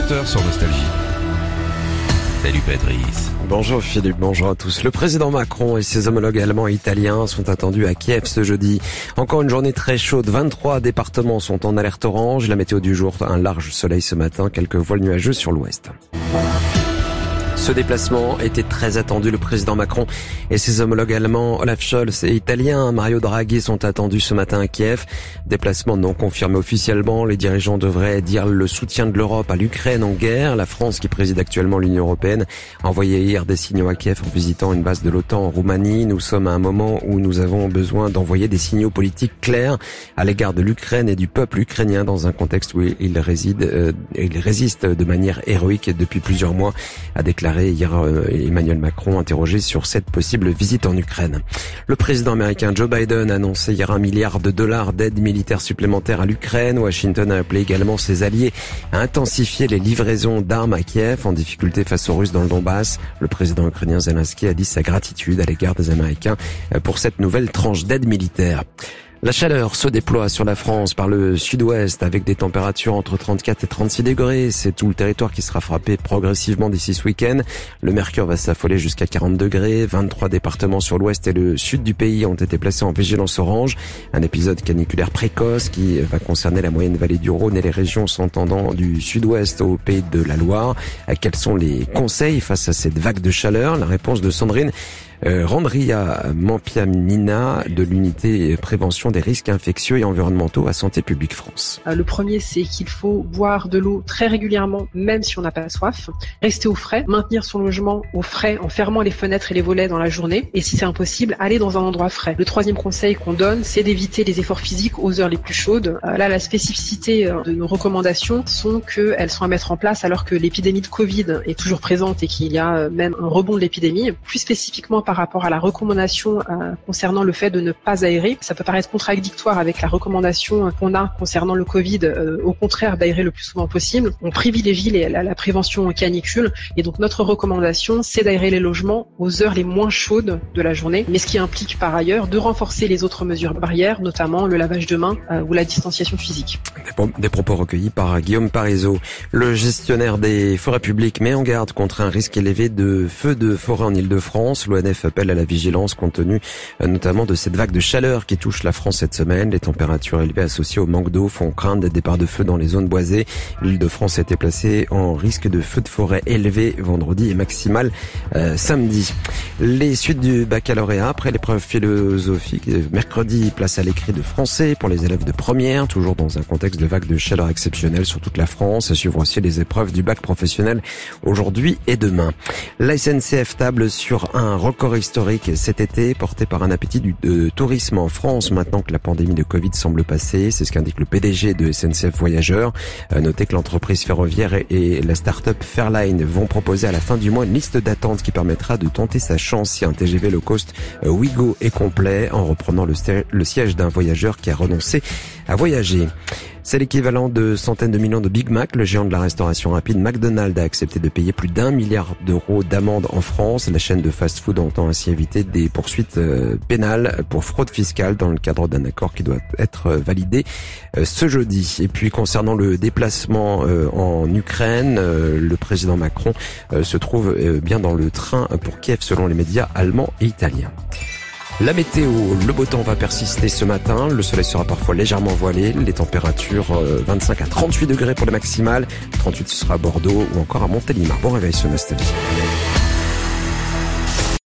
7h sur Nostalgie. Salut Patrice. Bonjour Philippe, bonjour à tous. Le président Macron et ses homologues allemands et italiens sont attendus à Kiev ce jeudi. Encore une journée très chaude, 23 départements sont en alerte orange. La météo du jour, un large soleil ce matin, quelques voiles nuageux sur l'ouest. Ce déplacement était très attendu. Le président Macron et ses homologues allemands Olaf Scholz et italiens Mario Draghi sont attendus ce matin à Kiev. Déplacement non confirmé officiellement. Les dirigeants devraient dire le soutien de l'Europe à l'Ukraine en guerre. La France, qui préside actuellement l'Union européenne, a envoyé hier des signaux à Kiev en visitant une base de l'OTAN en Roumanie. Nous sommes à un moment où nous avons besoin d'envoyer des signaux politiques clairs à l'égard de l'Ukraine et du peuple ukrainien dans un contexte où il réside, euh, il résiste de manière héroïque depuis plusieurs mois, a déclaré hier euh, Emmanuel Macron interrogé sur cette possible visite en Ukraine. Le président américain Joe Biden a annoncé hier un milliard de dollars d'aide militaire supplémentaire à l'Ukraine. Washington a appelé également ses alliés à intensifier les livraisons d'armes à Kiev en difficulté face aux Russes dans le Donbass. Le président ukrainien Zelensky a dit sa gratitude à l'égard des Américains euh, pour cette nouvelle tranche d'aide militaire. La chaleur se déploie sur la France par le sud-ouest avec des températures entre 34 et 36 degrés. C'est tout le territoire qui sera frappé progressivement d'ici ce week-end. Le mercure va s'affoler jusqu'à 40 degrés. 23 départements sur l'ouest et le sud du pays ont été placés en vigilance orange. Un épisode caniculaire précoce qui va concerner la moyenne vallée du Rhône et les régions s'entendant du sud-ouest au pays de la Loire. Quels sont les conseils face à cette vague de chaleur? La réponse de Sandrine Randria Mampiamina de l'unité prévention des risques infectieux et environnementaux à Santé publique France. Euh, le premier, c'est qu'il faut boire de l'eau très régulièrement, même si on n'a pas soif. Rester au frais, maintenir son logement au frais en fermant les fenêtres et les volets dans la journée. Et si c'est impossible, aller dans un endroit frais. Le troisième conseil qu'on donne, c'est d'éviter les efforts physiques aux heures les plus chaudes. Euh, là, la spécificité euh, de nos recommandations sont qu'elles sont à mettre en place alors que l'épidémie de Covid est toujours présente et qu'il y a même un rebond de l'épidémie. Plus spécifiquement par rapport à la recommandation euh, concernant le fait de ne pas aérer. Ça peut paraître contradictoire avec la recommandation qu'on a concernant le Covid, euh, au contraire d'aérer le plus souvent possible. On privilégie la, la, prévention canicule et donc notre recommandation, c'est d'aérer les logements aux heures les moins chaudes de la journée, mais ce qui implique par ailleurs de renforcer les autres mesures barrières, notamment le lavage de mains euh, ou la distanciation physique. Des, propos recueillis par Guillaume Parizeau. Le gestionnaire des forêts publiques met en garde contre un risque élevé de feux de forêt en Ile-de-France. L'ONF appelle à la vigilance compte tenu euh, notamment de cette vague de chaleur qui touche la France cette semaine. Les températures élevées associées au manque d'eau font craindre des départs de feu dans les zones boisées. L'île de France été placée en risque de feu de forêt élevé vendredi et maximal euh, samedi. Les suites du baccalauréat après l'épreuve philosophique euh, mercredi place à l'écrit de français pour les élèves de première, toujours dans un contexte de vague de chaleur exceptionnelle sur toute la France. À suivre aussi les épreuves du bac professionnel aujourd'hui et demain. La SNCF table sur un record historique cet été, porté par un appétit du tourisme en France maintenant que la pandémie de Covid semble passer. C'est ce qu'indique le PDG de SNCF Voyageurs. Euh, notez que l'entreprise ferroviaire et, la start-up Fairline vont proposer à la fin du mois une liste d'attente qui permettra de tenter sa chance si un TGV low cost euh, Wigo est complet en reprenant le siège d'un voyageur qui a renoncé à voyager. C'est l'équivalent de centaines de millions de Big Mac. Le géant de la restauration rapide McDonald's a accepté de payer plus d'un milliard d'euros d'amende en France. La chaîne de fast-food entend ainsi éviter des poursuites euh, pénales pour fraude fiscale dans le cadre d'un accord qui doit être euh, validé euh, ce jeudi. Et puis concernant le déplacement en Ukraine, le président Macron se trouve bien dans le train pour Kiev selon les médias allemands et italiens. La météo, le beau temps va persister ce matin. Le soleil sera parfois légèrement voilé. Les températures 25 euh, à 38 degrés pour les maximales. 38 ce sera à Bordeaux ou encore à Montélimar. Bon réveil sur Nostalgie.